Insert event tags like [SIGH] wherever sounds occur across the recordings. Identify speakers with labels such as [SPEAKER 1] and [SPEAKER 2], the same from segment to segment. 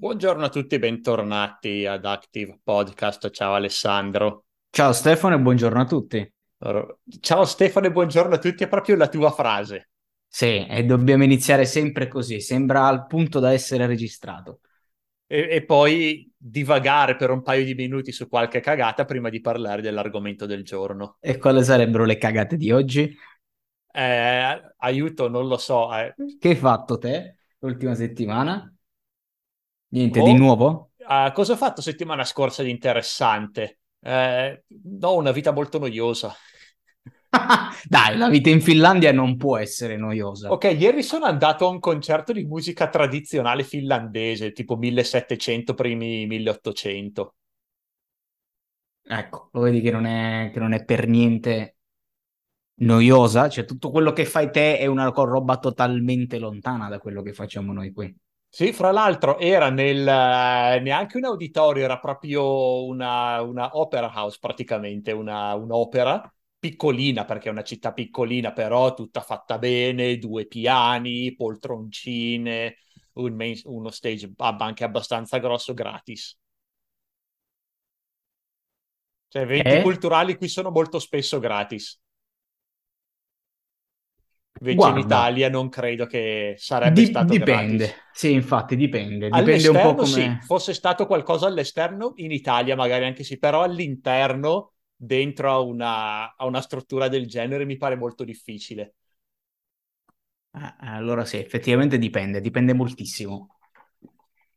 [SPEAKER 1] Buongiorno a tutti e bentornati ad Active Podcast. Ciao Alessandro.
[SPEAKER 2] Ciao Stefano e buongiorno a tutti.
[SPEAKER 1] Ciao Stefano e buongiorno a tutti, è proprio la tua frase.
[SPEAKER 2] Sì, e dobbiamo iniziare sempre così, sembra al punto da essere registrato.
[SPEAKER 1] E, e poi divagare per un paio di minuti su qualche cagata prima di parlare dell'argomento del giorno.
[SPEAKER 2] E quali sarebbero le cagate di oggi?
[SPEAKER 1] Eh, aiuto, non lo so. Eh.
[SPEAKER 2] Che hai fatto te l'ultima settimana? Niente oh, di nuovo?
[SPEAKER 1] Uh, cosa ho fatto settimana scorsa di interessante? Eh, no, una vita molto noiosa. [LAUGHS]
[SPEAKER 2] Dai, la vita in Finlandia non può essere noiosa.
[SPEAKER 1] Ok, ieri sono andato a un concerto di musica tradizionale finlandese, tipo 1700, primi 1800.
[SPEAKER 2] Ecco, lo vedi che non è, che non è per niente noiosa, cioè tutto quello che fai te è una roba totalmente lontana da quello che facciamo noi qui.
[SPEAKER 1] Sì, fra l'altro era nel neanche un auditorio, era proprio una, una opera house praticamente, una, un'opera piccolina perché è una città piccolina, però tutta fatta bene, due piani, poltroncine, un main, uno stage anche abbastanza grosso gratis. Cioè, eventi eh? culturali qui sono molto spesso gratis. Invece Guarda, in Italia non credo che sarebbe di- stato
[SPEAKER 2] dipende.
[SPEAKER 1] gratis.
[SPEAKER 2] Sì, infatti dipende. Dipende un po' come...
[SPEAKER 1] sì, fosse stato qualcosa all'esterno, in Italia magari anche sì, però all'interno, dentro a una, a una struttura del genere, mi pare molto difficile.
[SPEAKER 2] Eh, allora sì, effettivamente dipende, dipende moltissimo.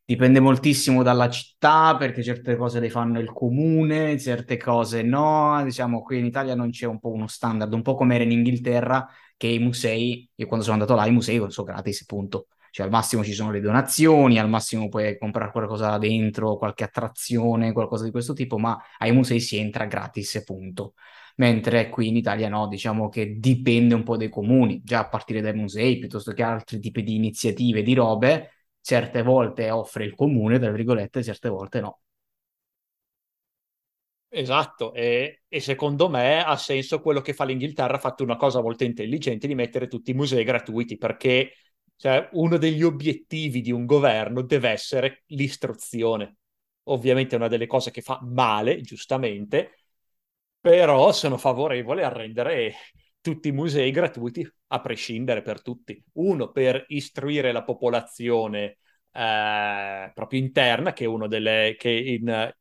[SPEAKER 2] Dipende moltissimo dalla città, perché certe cose le fanno il comune, certe cose no. Diciamo, qui in Italia non c'è un po' uno standard, un po' come era in Inghilterra, che i musei, io quando sono andato là, i musei sono gratis, punto. Cioè, al massimo ci sono le donazioni, al massimo puoi comprare qualcosa là dentro, qualche attrazione, qualcosa di questo tipo, ma ai musei si entra gratis, punto. Mentre qui in Italia no, diciamo che dipende un po' dai comuni, già a partire dai musei, piuttosto che altri tipi di iniziative, di robe, certe volte offre il comune, tra virgolette, certe volte no.
[SPEAKER 1] Esatto, e, e, secondo me ha senso quello che fa l'Inghilterra, ha fatto una cosa molto intelligente di mettere tutti i musei gratuiti, perché cioè, uno degli obiettivi di un governo deve essere l'istruzione. Ovviamente è una delle cose che fa male, giustamente, però sono favorevole a rendere tutti i musei gratuiti a prescindere per tutti. Uno per istruire la popolazione eh, proprio interna, che è uno delle che in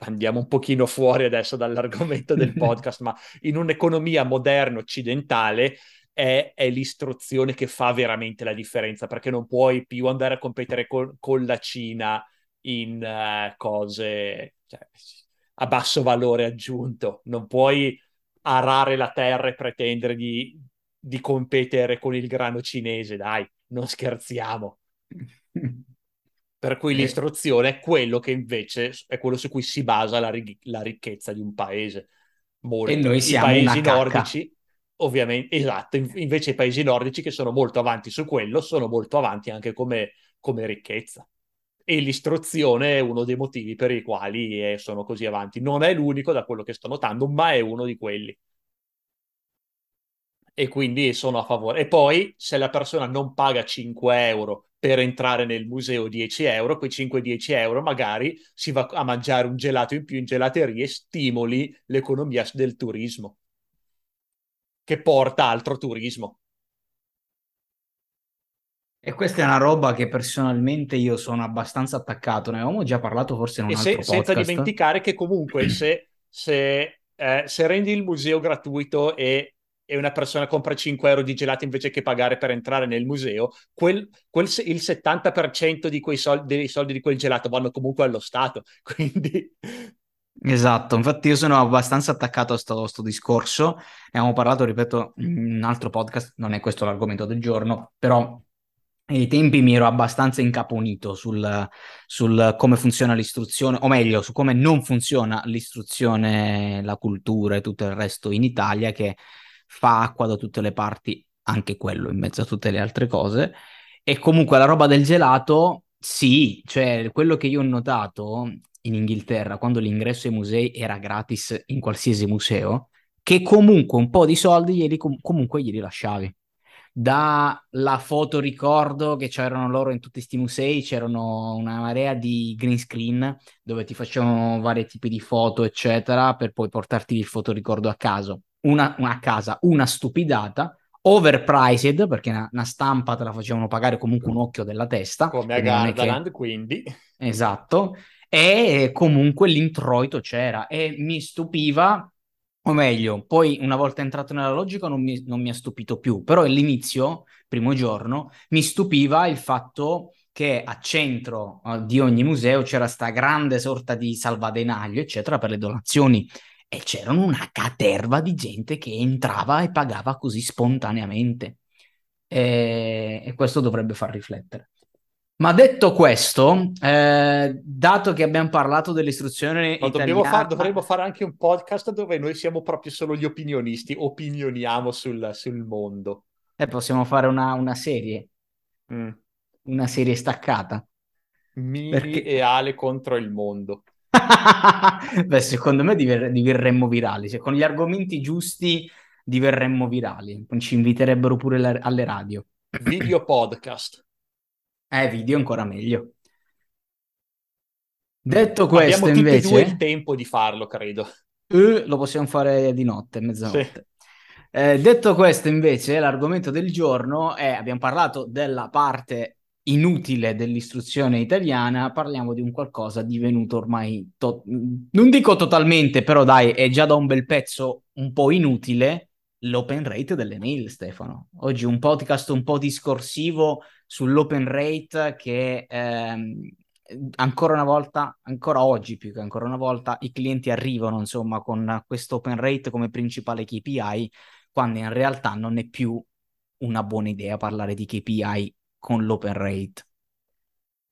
[SPEAKER 1] andiamo un pochino fuori adesso dall'argomento del [LAUGHS] podcast, ma in un'economia moderna occidentale è, è, l'istruzione che fa veramente la differenza, perché non puoi più andare a competere con, con la Cina in uh, cose cioè, a basso valore aggiunto, non puoi arare la terra e pretendere di, di competere con il grano cinese, dai, non scherziamo. [LAUGHS] Per cui l'istruzione è quello che invece è quello su cui si basa la, ri- la ricchezza di un paese.
[SPEAKER 2] Molto. E noi siamo
[SPEAKER 1] I paesi nordici, ovviamente, esatto, invece i paesi nordici che sono molto avanti su quello, sono molto avanti anche come, come ricchezza. E l'istruzione è uno dei motivi per i quali eh, sono così avanti. Non è l'unico da quello che sto notando, ma è uno di quelli e quindi sono a favore. E poi se la persona non paga 5 euro per entrare nel museo 10 euro, quei 5-10 euro magari si va a mangiare un gelato in più in gelaterie, stimoli l'economia del turismo, che porta altro turismo.
[SPEAKER 2] E questa è una roba che personalmente io sono abbastanza attaccato, ne avevamo già parlato forse in un e
[SPEAKER 1] se, Senza dimenticare che comunque se, se, eh, se rendi il museo gratuito e e una persona compra 5 euro di gelati invece che pagare per entrare nel museo, quel, quel, il 70% di quei soldi, dei soldi di quel gelato vanno comunque allo Stato. [LAUGHS] Quindi...
[SPEAKER 2] Esatto, infatti io sono abbastanza attaccato a questo discorso, ne abbiamo parlato, ripeto, in un altro podcast, non è questo l'argomento del giorno, però ai tempi mi ero abbastanza incaponito sul, sul, come funziona l'istruzione, o meglio, su come non funziona l'istruzione, la cultura e tutto il resto in Italia, che fa acqua da tutte le parti, anche quello in mezzo a tutte le altre cose. E comunque la roba del gelato, sì, cioè quello che io ho notato in Inghilterra quando l'ingresso ai musei era gratis in qualsiasi museo, che comunque un po' di soldi glieli, comunque glieli lasciavi. dalla fotoricordo che c'erano loro in tutti questi musei, c'erano una marea di green screen dove ti facevano vari tipi di foto, eccetera, per poi portarti il fotoricordo a caso. Una, una casa, una stupidata, overpriced, perché una, una, stampa te la facevano pagare comunque un occhio della testa.
[SPEAKER 1] Come a Gardaland, che... quindi.
[SPEAKER 2] Esatto. E comunque l'introito c'era e mi stupiva o meglio, poi una volta entrato nella logica non mi, non mi ha stupito più, però all'inizio, primo giorno, mi stupiva il fatto che a centro uh, di ogni museo c'era sta grande sorta di salvadenaglio, eccetera, per le donazioni e c'erano una caterva di gente che entrava e pagava così spontaneamente. E, e questo dovrebbe far riflettere. Ma detto questo, eh, dato che abbiamo parlato dell'istruzione
[SPEAKER 1] no, italiana... Far, dovremmo fare anche un podcast dove noi siamo proprio solo gli opinionisti, opinioniamo sul, sul mondo.
[SPEAKER 2] Eh, possiamo fare una, una serie, mm. una serie staccata.
[SPEAKER 1] Miri Perché... e Ale contro il mondo. [LAUGHS]
[SPEAKER 2] Beh, secondo me diver- diverremmo virali, cioè, con gli argomenti giusti diverremmo virali, ci inviterebbero pure la- alle radio.
[SPEAKER 1] Video [CLEARS THROAT] podcast.
[SPEAKER 2] Eh, video ancora meglio. Detto questo, Abbiamo invece...
[SPEAKER 1] tutti e due il tempo di farlo, credo.
[SPEAKER 2] Uh, lo possiamo fare di notte, mezzanotte. Sì. Eh, detto questo, invece, l'argomento del giorno è, abbiamo parlato della parte inutile dell'istruzione italiana, parliamo di un qualcosa divenuto ormai, to- non dico totalmente, però dai, è già da un bel pezzo un po' inutile, l'open rate delle mail, Stefano. Oggi un podcast un po' discorsivo sull'open rate che ehm, ancora una volta, ancora oggi più che ancora una volta, i clienti arrivano insomma con questo open rate come principale KPI, quando in realtà non è più una buona idea parlare di KPI con l'open rate.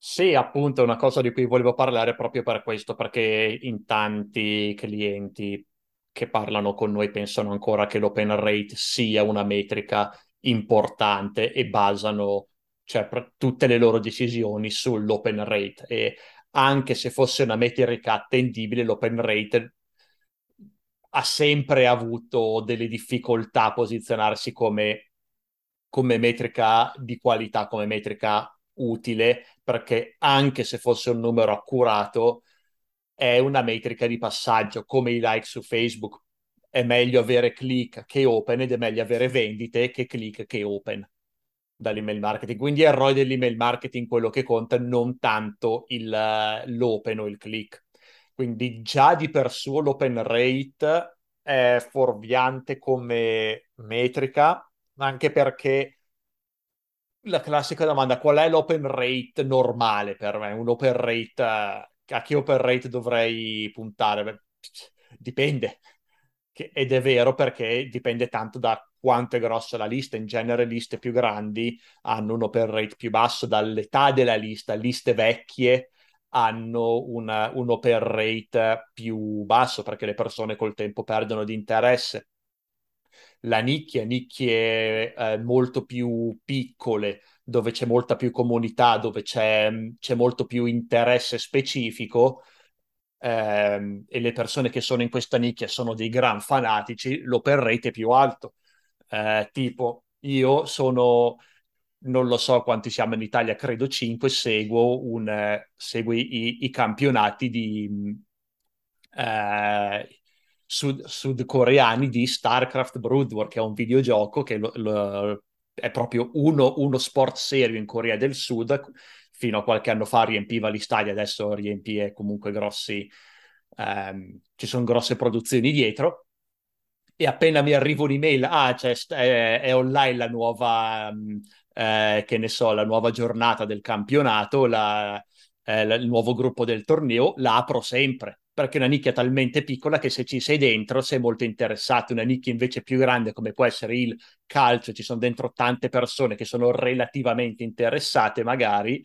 [SPEAKER 1] Sì, appunto, è una cosa di cui volevo parlare proprio per questo, perché in tanti clienti che parlano con noi pensano ancora che l'open rate sia una metrica importante e basano cioè tutte le loro decisioni sull'open rate e anche se fosse una metrica attendibile, l'open rate ha sempre avuto delle difficoltà a posizionarsi come, come metrica di qualità, come metrica utile, perché anche se fosse un numero accurato, è una metrica di passaggio, come i like su Facebook. È meglio avere click che open ed è meglio avere vendite che click che open dall'email marketing. Quindi è il ROI dell'email marketing quello che conta, non tanto il, l'open o il click. Quindi già di per sé l'open rate è fuorviante come metrica, anche perché la classica domanda qual è l'open rate normale per me? Un open rate, a che open rate dovrei puntare? Beh, dipende. Ed è vero perché dipende tanto da quanto è grossa la lista. In genere liste più grandi hanno un open rate più basso dall'età della lista, liste vecchie hanno una, un open rate più basso perché le persone col tempo perdono di interesse. La nicchia, nicchie eh, molto più piccole, dove c'è molta più comunità, dove c'è, c'è molto più interesse specifico, ehm, e le persone che sono in questa nicchia sono dei gran fanatici, l'open rate è più alto. Eh, tipo io sono, non lo so quanti siamo in Italia, credo 5, seguo, un, eh, seguo i, i, campionati di eh, sud, sudcoreani di StarCraft Brood War, che è un videogioco che lo, lo, è proprio uno, uno, sport serio in Corea del Sud. Fino a qualche anno fa riempiva gli stadi, adesso riempie comunque grossi, ehm, ci sono grosse produzioni dietro e appena mi arriva un'email, ah, cioè, è, è online la nuova, mm, eh, che ne so, la nuova giornata del campionato, la, eh, il nuovo gruppo del torneo, la apro sempre, perché è una nicchia talmente piccola che se ci sei dentro sei molto interessato, una nicchia invece più grande come può essere il calcio, ci sono dentro tante persone che sono relativamente interessate magari,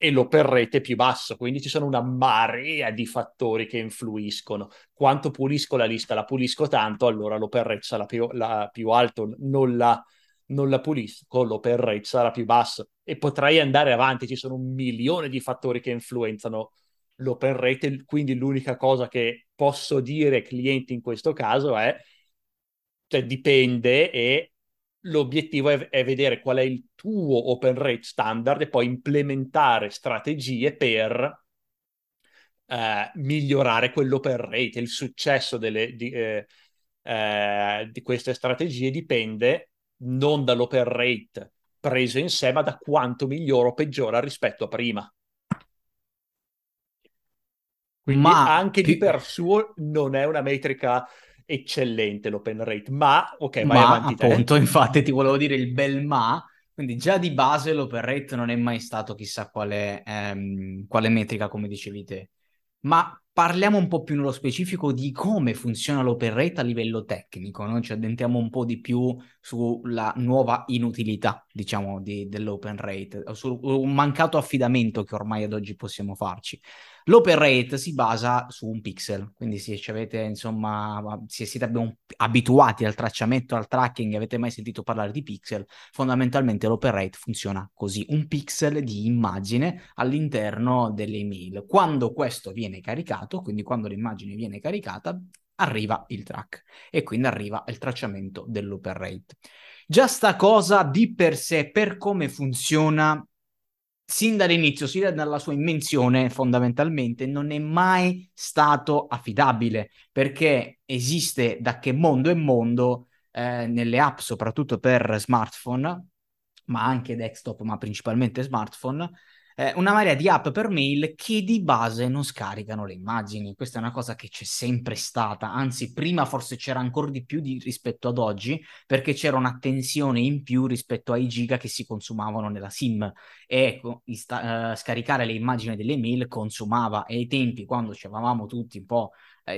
[SPEAKER 1] e l'open rate è più basso, quindi ci sono una marea di fattori che influiscono. Quanto pulisco la lista, la pulisco tanto, allora l'open rate sarà più, la, più alto, non la, non la pulisco, l'open rate sarà più basso. E potrei andare avanti, ci sono un milione di fattori che influenzano l'open rate, quindi l'unica cosa che posso dire ai clienti in questo caso è, cioè dipende e l'obiettivo è, è, vedere qual è il tuo open rate standard e poi implementare strategie per eh, migliorare quell'open rate. Il successo delle, di, eh, eh, di queste strategie dipende non dall'open rate preso in sé, ma da quanto migliora o peggiora rispetto a prima. Quindi ma anche più... di per suo non è una metrica eccellente l'open rate, ma ok, vai
[SPEAKER 2] ma,
[SPEAKER 1] avanti
[SPEAKER 2] appunto, te. infatti ti volevo dire il bel ma, quindi già di base l'open rate non è mai stato chissà quale, ehm, quale metrica, come dicevi te. Ma parliamo un po' più nello specifico di come funziona l'open rate a livello tecnico, no? ci addentriamo un po' di più sulla nuova inutilità, diciamo, di, dell'open rate, su un mancato affidamento che ormai ad oggi possiamo farci. L'open rate si basa su un pixel, quindi se avete, insomma, se siete abituati al tracciamento, al tracking, avete mai sentito parlare di pixel, fondamentalmente l'open rate funziona così, un pixel di immagine all'interno delle email. Quando questo viene caricato, quindi quando l'immagine viene caricata, arriva il track e quindi arriva il tracciamento dell'open rate. Già sta cosa di per sé, per come funziona, sin dall'inizio, sin dalla sua invenzione, fondamentalmente, non è mai stato affidabile perché esiste da che mondo è mondo eh, nelle app, soprattutto per smartphone, ma anche desktop, ma principalmente smartphone, eh, una marea di app per mail che di base non scaricano le immagini. Questa è una cosa che c'è sempre stata, anzi prima forse c'era ancora di più di, rispetto ad oggi, perché c'era un'attenzione in più rispetto ai giga che si consumavano nella SIM. E ecco, sta- uh, scaricare le immagini delle mail consumava, e ai tempi quando ci avevamo tutti un po'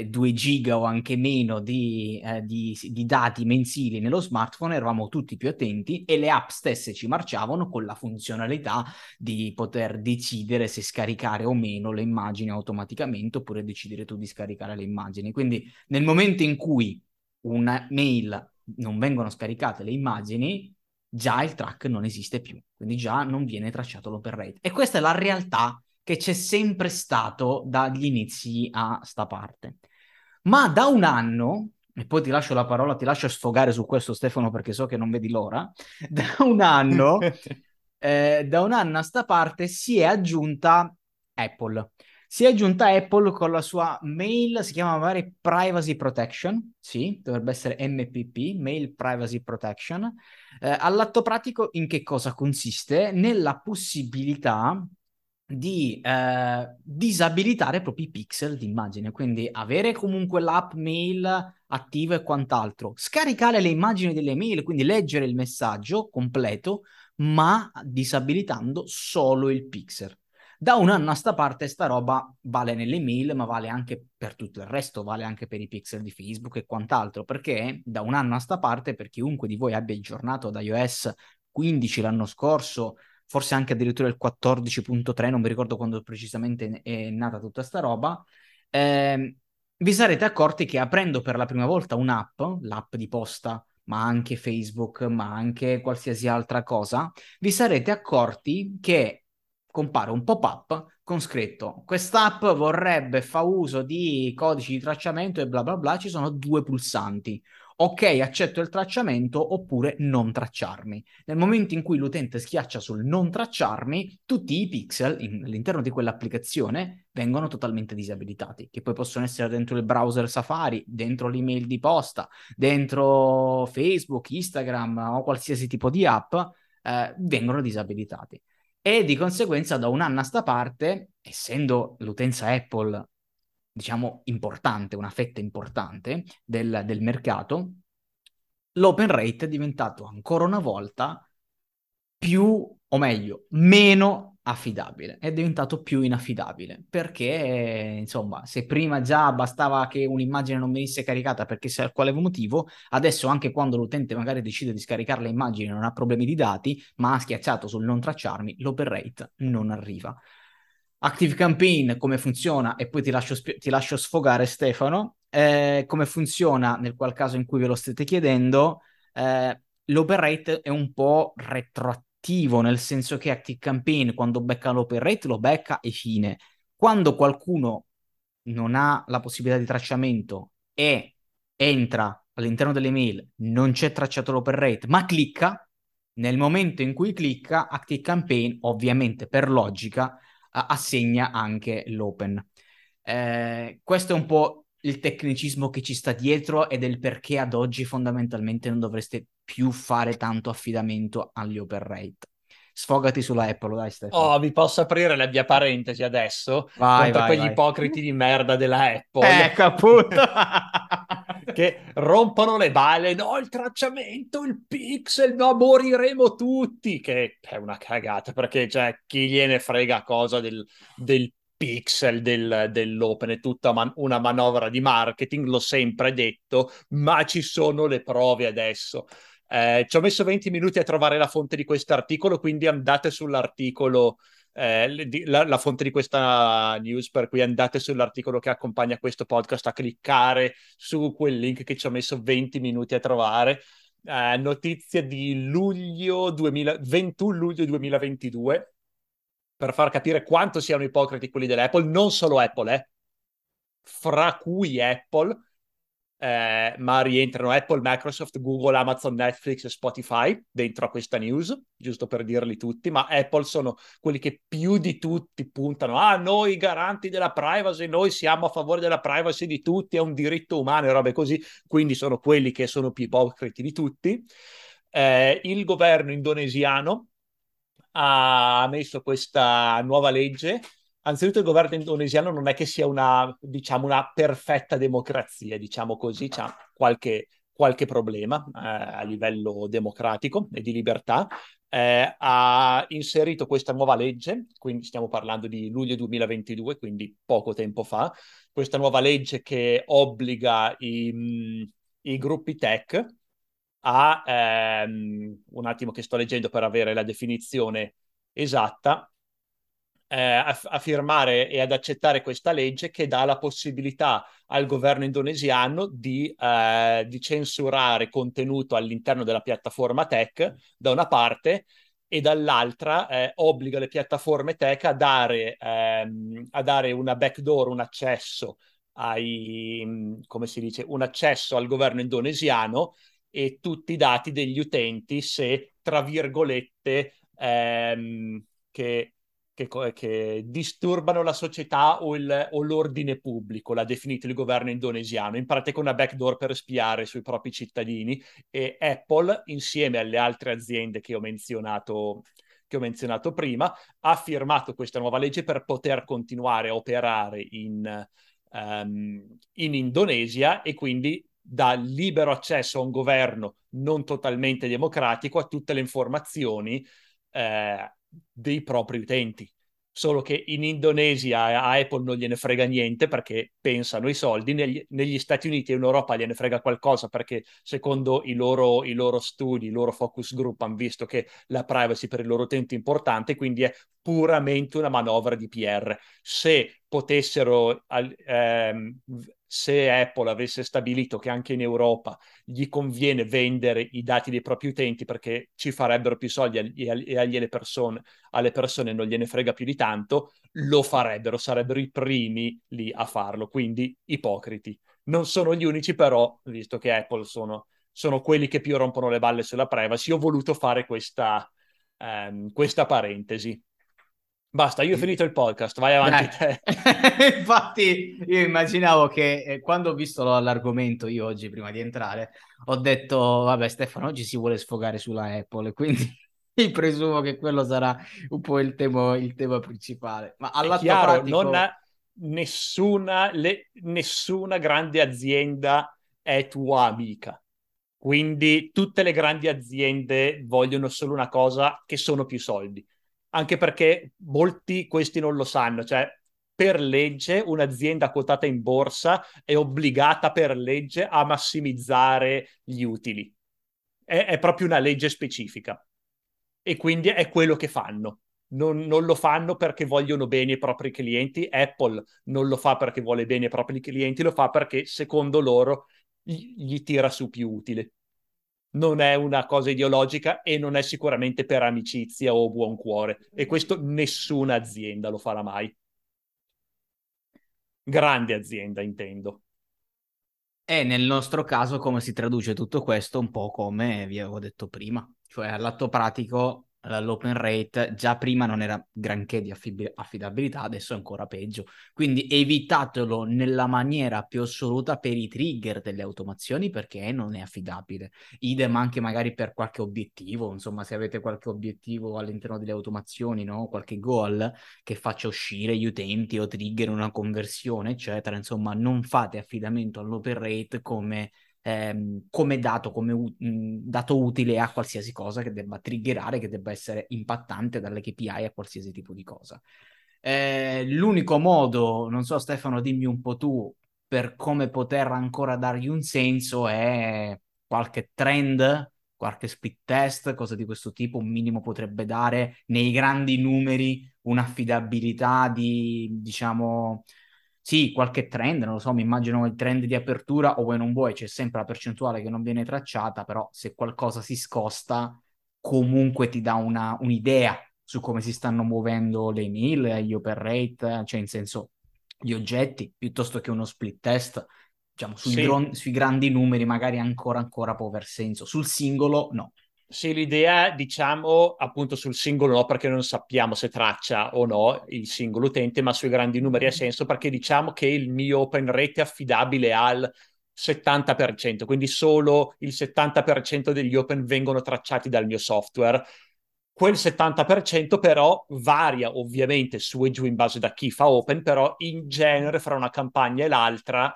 [SPEAKER 2] 2 eh, giga o anche meno di, eh, di, di, dati mensili nello smartphone, eravamo tutti più attenti e le app stesse ci marciavano con la funzionalità di poter decidere se scaricare o meno le immagini automaticamente oppure decidere tu di scaricare le immagini. Quindi nel momento in cui una mail non vengono scaricate le immagini, già il track non esiste più, quindi già non viene tracciato l'open rate. E questa è la realtà che c'è sempre stato dagli inizi a sta parte. Ma da un anno, e poi ti lascio la parola, ti lascio sfogare su questo Stefano perché so che non vedi l'ora, [LAUGHS] da un anno, [LAUGHS] eh, da un anno a sta parte si è aggiunta Apple. Si è aggiunta Apple con la sua mail, si chiama magari Privacy Protection, sì, dovrebbe essere MPP, Mail Privacy Protection. Eh, all'atto pratico in che cosa consiste? Nella possibilità di eh, disabilitare proprio i pixel di immagine, quindi avere comunque l'app mail attiva e quant'altro, scaricare le immagini delle mail, quindi leggere il messaggio completo, ma disabilitando solo il pixel. Da un anno a sta parte sta roba vale nelle mail, ma vale anche per tutto il resto, vale anche per i pixel di Facebook e quant'altro, perché da un anno a sta parte, per chiunque di voi abbia aggiornato da iOS 15 l'anno scorso forse anche addirittura il 14.3, non mi ricordo quando precisamente è nata tutta sta roba, eh, vi sarete accorti che aprendo per la prima volta un'app, l'app di posta, ma anche Facebook, ma anche qualsiasi altra cosa, vi sarete accorti che compare un pop-up con scritto quest'app vorrebbe fa uso di codici di tracciamento e bla bla bla, ci sono due pulsanti ok, accetto il tracciamento oppure non tracciarmi. Nel momento in cui l'utente schiaccia sul non tracciarmi, tutti i pixel in, all'interno di quell'applicazione vengono totalmente disabilitati, che poi possono essere dentro il browser Safari, dentro l'email di posta, dentro Facebook, Instagram o qualsiasi tipo di app, eh, vengono disabilitati. E di conseguenza da un anno a sta parte, essendo l'utenza Apple diciamo, importante, una fetta importante del, del mercato, l'open rate è diventato ancora una volta più, o meglio, meno affidabile, è diventato più inaffidabile perché insomma se prima già bastava che un'immagine non venisse caricata perché se quale motivo adesso anche quando l'utente magari decide di scaricare le immagini non ha problemi di dati ma ha schiacciato sul non tracciarmi l'open rate non arriva Active Campaign, come funziona, e poi ti lascio, ti lascio sfogare Stefano, eh, come funziona nel qual caso in cui ve lo state chiedendo, eh, l'open rate è un po' retroattivo, nel senso che Active Campaign quando becca l'open rate lo becca e fine. Quando qualcuno non ha la possibilità di tracciamento e entra all'interno delle mail non c'è tracciato l'open rate, ma clicca, nel momento in cui clicca, ActiveCampaign, ovviamente per logica, assegna anche l'open. Eh, questo è un po' il tecnicismo che ci sta dietro ed è il perché ad oggi fondamentalmente non dovreste più fare tanto affidamento agli open rate. Sfogati sulla Apple, dai Stefano.
[SPEAKER 1] Oh, vi posso aprire la mia parentesi adesso?
[SPEAKER 2] Vai,
[SPEAKER 1] contro
[SPEAKER 2] vai,
[SPEAKER 1] quegli
[SPEAKER 2] vai.
[SPEAKER 1] ipocriti di merda della Apple.
[SPEAKER 2] Ecco, appunto. [LAUGHS]
[SPEAKER 1] che rompono le balle, no, il tracciamento, il pixel, no, moriremo tutti, che è una cagata, perché cioè, chi gliene frega cosa del, del pixel del, dell'open, è tutta man- una manovra di marketing, l'ho sempre detto, ma ci sono le prove adesso. Eh, ci ho messo 20 minuti a trovare la fonte di questo articolo, quindi andate sull'articolo eh, la, la, fonte di questa news, per cui andate sull'articolo che accompagna questo podcast a cliccare su quel link che ci ho messo 20 minuti a trovare. Eh, notizia di luglio 2000, 21 luglio 2022 per far capire quanto siano ipocriti quelli dell'Apple, non solo Apple, eh, fra cui Apple, eh, ma rientrano Apple, Microsoft, Google, Amazon, Netflix e Spotify dentro a questa news, giusto per dirli tutti, ma Apple sono quelli che più di tutti puntano, ah, noi garanti della privacy, noi siamo a favore della privacy di tutti, è un diritto umano e robe così, quindi sono quelli che sono più ipocriti di tutti. Eh, il governo indonesiano ha messo questa nuova legge anzitutto il governo indonesiano non è che sia una, diciamo, una perfetta democrazia, diciamo così, c'è qualche, qualche problema eh, a livello democratico e di libertà. Eh, ha inserito questa nuova legge, quindi stiamo parlando di luglio 2022, quindi poco tempo fa, questa nuova legge che obbliga i, i gruppi tech a, ehm, un attimo che sto leggendo per avere la definizione esatta, a, a, firmare e ad accettare questa legge che dà la possibilità al governo indonesiano di, eh, di censurare contenuto all'interno della piattaforma tech da una parte e dall'altra eh, obbliga le piattaforme tech a dare, ehm, a dare una backdoor, un accesso ai, come si dice, un accesso al governo indonesiano e tutti i dati degli utenti se, tra virgolette, ehm, che che, che disturbano la società o, il, o, l'ordine pubblico, l'ha definito il governo indonesiano, in pratica una backdoor per spiare sui propri cittadini e Apple, insieme alle altre aziende che ho menzionato, che ho menzionato prima, ha firmato questa nuova legge per poter continuare a operare in, um, in Indonesia e quindi dà libero accesso a un governo non totalmente democratico a tutte le informazioni eh, dei propri utenti. Solo che in Indonesia a Apple non gliene frega niente perché pensano i soldi, negli, negli Stati Uniti e in Europa gliene frega qualcosa perché secondo i loro, i loro studi, i loro focus group hanno visto che la privacy per i loro utenti è importante, quindi è puramente una manovra di PR. Se potessero ehm, se Apple avesse stabilito che anche in Europa gli conviene vendere i dati dei propri utenti perché ci farebbero più soldi e alle persone, alle persone non gliene frega più di tanto, lo farebbero, sarebbero i primi lì a farlo, quindi ipocriti. Non sono gli unici però, visto che Apple sono, sono quelli che più rompono le balle sulla privacy, ho voluto fare questa, um, questa parentesi. Basta, io ho finito il podcast, vai avanti te. [LAUGHS]
[SPEAKER 2] Infatti, io immaginavo che eh, quando ho visto l'argomento io oggi prima di entrare, ho detto, vabbè Stefano, oggi si vuole sfogare sulla Apple, quindi [LAUGHS] presumo che quello sarà un po' il tema, il tema principale. Ma all'atto
[SPEAKER 1] chiaro,
[SPEAKER 2] pratico...
[SPEAKER 1] non ha nessuna, le, nessuna grande azienda è tua amica. Quindi tutte le grandi aziende vogliono solo una cosa, che sono più soldi anche perché molti questi non lo sanno, cioè per legge un'azienda quotata in borsa è obbligata per legge a massimizzare gli utili. È, è proprio una legge specifica e quindi è quello che fanno. Non, non, lo fanno perché vogliono bene i propri clienti. Apple non lo fa perché vuole bene i propri clienti, lo fa perché secondo loro gli, gli tira su più utile non è una cosa ideologica e non è sicuramente per amicizia o buon cuore. E questo nessuna azienda lo farà mai. Grande azienda, intendo.
[SPEAKER 2] E nel nostro caso come si traduce tutto questo? Un po' come vi avevo detto prima, cioè all'atto pratico l'open rate già prima non era granché di affib- affidabilità, adesso è ancora peggio. Quindi evitatelo nella maniera più assoluta per i trigger delle automazioni perché non è affidabile. Idem anche magari per qualche obiettivo, insomma, se avete qualche obiettivo all'interno delle automazioni, no? qualche goal che faccia uscire gli utenti o trigger una conversione, eccetera, insomma, non fate affidamento all'open rate come ehm, come dato, come u- dato utile a qualsiasi cosa che debba triggerare, che debba essere impattante dalle KPI a qualsiasi tipo di cosa. Eh, l'unico modo, non so Stefano, dimmi un po' tu, per come poter ancora dargli un senso è qualche trend, qualche split test, cosa di questo tipo, un minimo potrebbe dare nei grandi numeri un'affidabilità di, diciamo, sì, qualche trend, non lo so, mi immagino il trend di apertura o vuoi non vuoi, c'è sempre la percentuale che non viene tracciata, però se qualcosa si scosta, comunque ti dà una, un'idea su come si stanno muovendo le email, gli open rate, cioè in senso gli oggetti, piuttosto che uno split test. Diciamo, sui, sì. gron- sui grandi numeri magari ancora, ancora può aver senso. Sul singolo, no.
[SPEAKER 1] Sì, l'idea, diciamo, appunto sul singolo no, perché non sappiamo se traccia o no il singolo utente, ma sui grandi numeri ha senso perché diciamo che il mio open rate è affidabile al 70%, quindi solo il 70% degli open vengono tracciati dal mio software. Quel 70% però varia ovviamente su e giù in base da chi fa open, però in genere fra una campagna e l'altra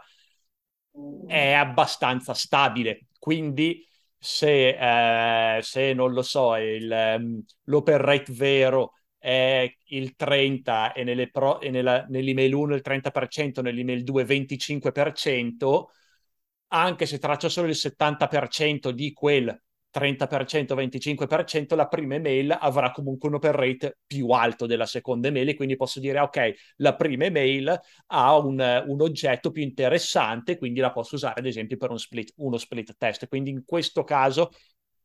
[SPEAKER 1] è abbastanza stabile. Quindi se, eh, se non lo so, il, um, l'open rate vero è il 30 e, nelle pro, e nella, nell'email 1 il 30%, nell'email 2 il 25%, anche se traccio solo il 70% di quel 30%, 25%, la prima email avrà comunque un open rate più alto della seconda email e quindi posso dire ok, la prima email ha un, un oggetto più interessante, quindi la posso usare ad esempio per un split, uno split test. Quindi in questo caso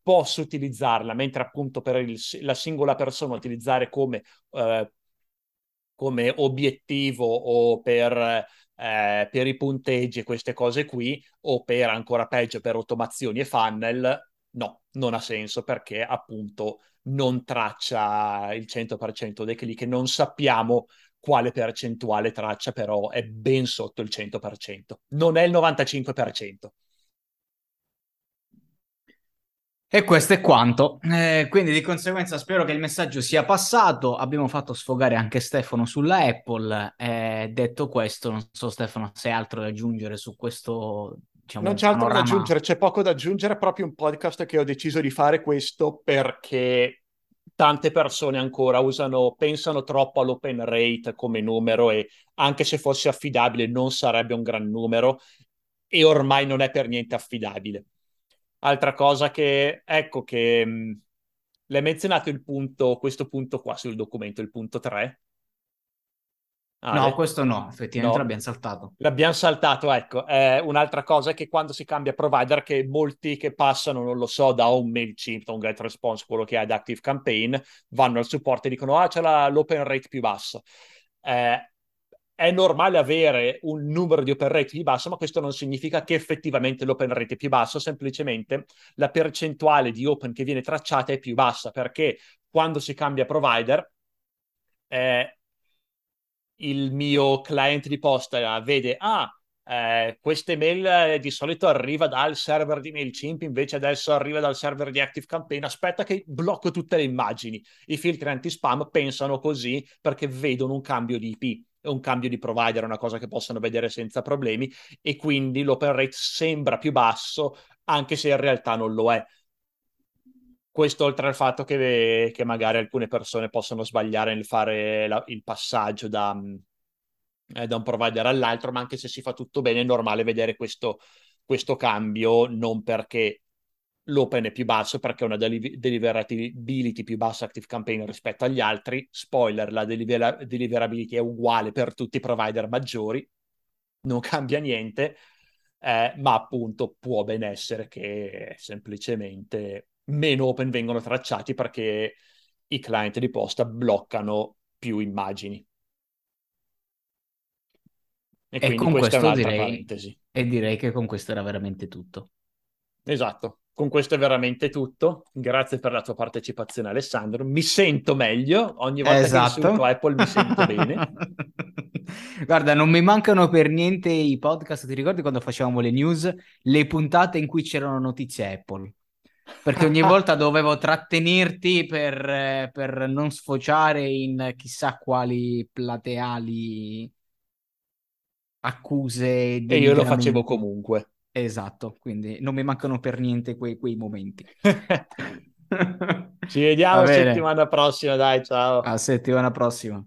[SPEAKER 1] posso utilizzarla, mentre appunto per il, la singola persona utilizzare come, eh, come obiettivo o per, eh, per i punteggi e queste cose qui, o per ancora peggio per automazioni e funnel, no, non ha senso perché appunto non traccia il 100% dei click, non sappiamo quale percentuale traccia, però è ben sotto il 100%, non è il 95%.
[SPEAKER 2] E questo è quanto. Eh, quindi di conseguenza spero che il messaggio sia passato. Abbiamo fatto sfogare anche Stefano sulla Apple. Eh, detto questo, non so Stefano se hai altro da aggiungere su questo
[SPEAKER 1] diciamo, non c'è altro panorama... da aggiungere, c'è poco da aggiungere, proprio un podcast che ho deciso di fare questo perché tante persone ancora usano, pensano troppo all'open rate come numero e anche se fosse affidabile non sarebbe un gran numero e ormai non è per niente affidabile. Altra cosa che, ecco che mh, l'hai menzionato il punto, questo punto qua sul documento, il punto 3,
[SPEAKER 2] Ah, no, questo no, effettivamente no. l'abbiamo saltato.
[SPEAKER 1] L'abbiamo saltato, ecco. Eh, un'altra cosa è che quando si cambia provider, che molti che passano, non lo so, da un MailChimp, da un GetResponse, quello che è ad Active Campaign, vanno al supporto e dicono, ah, c'è la, l'open rate più basso. Eh, è normale avere un numero di open rate più basso, ma questo non significa che effettivamente l'open rate è più basso, semplicemente la percentuale di open che viene tracciata è più bassa, perché quando si cambia provider... Eh, il mio cliente di posta vede, ah, eh, questa email eh, di solito arriva dal server di MailChimp, invece adesso arriva dal server di ActiveCampaign, aspetta che blocco tutte le immagini. I filtri anti-spam pensano così perché vedono un cambio di IP un cambio di provider, una cosa che possono vedere senza problemi e quindi l'open rate sembra più basso anche se in realtà non lo è. Questo oltre al fatto che, che magari alcune persone possono sbagliare nel fare la, il passaggio da, eh, da, un provider all'altro, ma anche se si fa tutto bene è normale vedere questo, questo cambio, non perché l'open è più basso, perché ha una deliver- deliverability più bassa Active Campaign rispetto agli altri. Spoiler, la deliver- deliverability è uguale per tutti i provider maggiori, non [LAUGHS] cambia niente, eh, ma appunto può ben essere che semplicemente meno open vengono tracciati perché i client di posta bloccano più immagini. E,
[SPEAKER 2] E
[SPEAKER 1] quindi
[SPEAKER 2] con questo direi,
[SPEAKER 1] parentesi.
[SPEAKER 2] e direi che con questo era veramente tutto.
[SPEAKER 1] Esatto, con questo è veramente tutto. Grazie per la tua partecipazione, Alessandro. Mi sento meglio. Ogni volta
[SPEAKER 2] Esatto.
[SPEAKER 1] che insulto Apple mi sento bene. [LAUGHS]
[SPEAKER 2] Guarda, non mi mancano per niente i podcast. Ti ricordi quando facevamo le news? Le puntate in cui c'erano notizie Apple. Perché ogni volta dovevo trattenerti per, eh, per non sfociare in chissà quali plateali accuse
[SPEAKER 1] E io lo facevo comunque.
[SPEAKER 2] Esatto, quindi non mi mancano per niente quei, quei momenti. [LAUGHS]
[SPEAKER 1] Ci vediamo settimana prossima, dai, ciao.
[SPEAKER 2] a settimana prossima.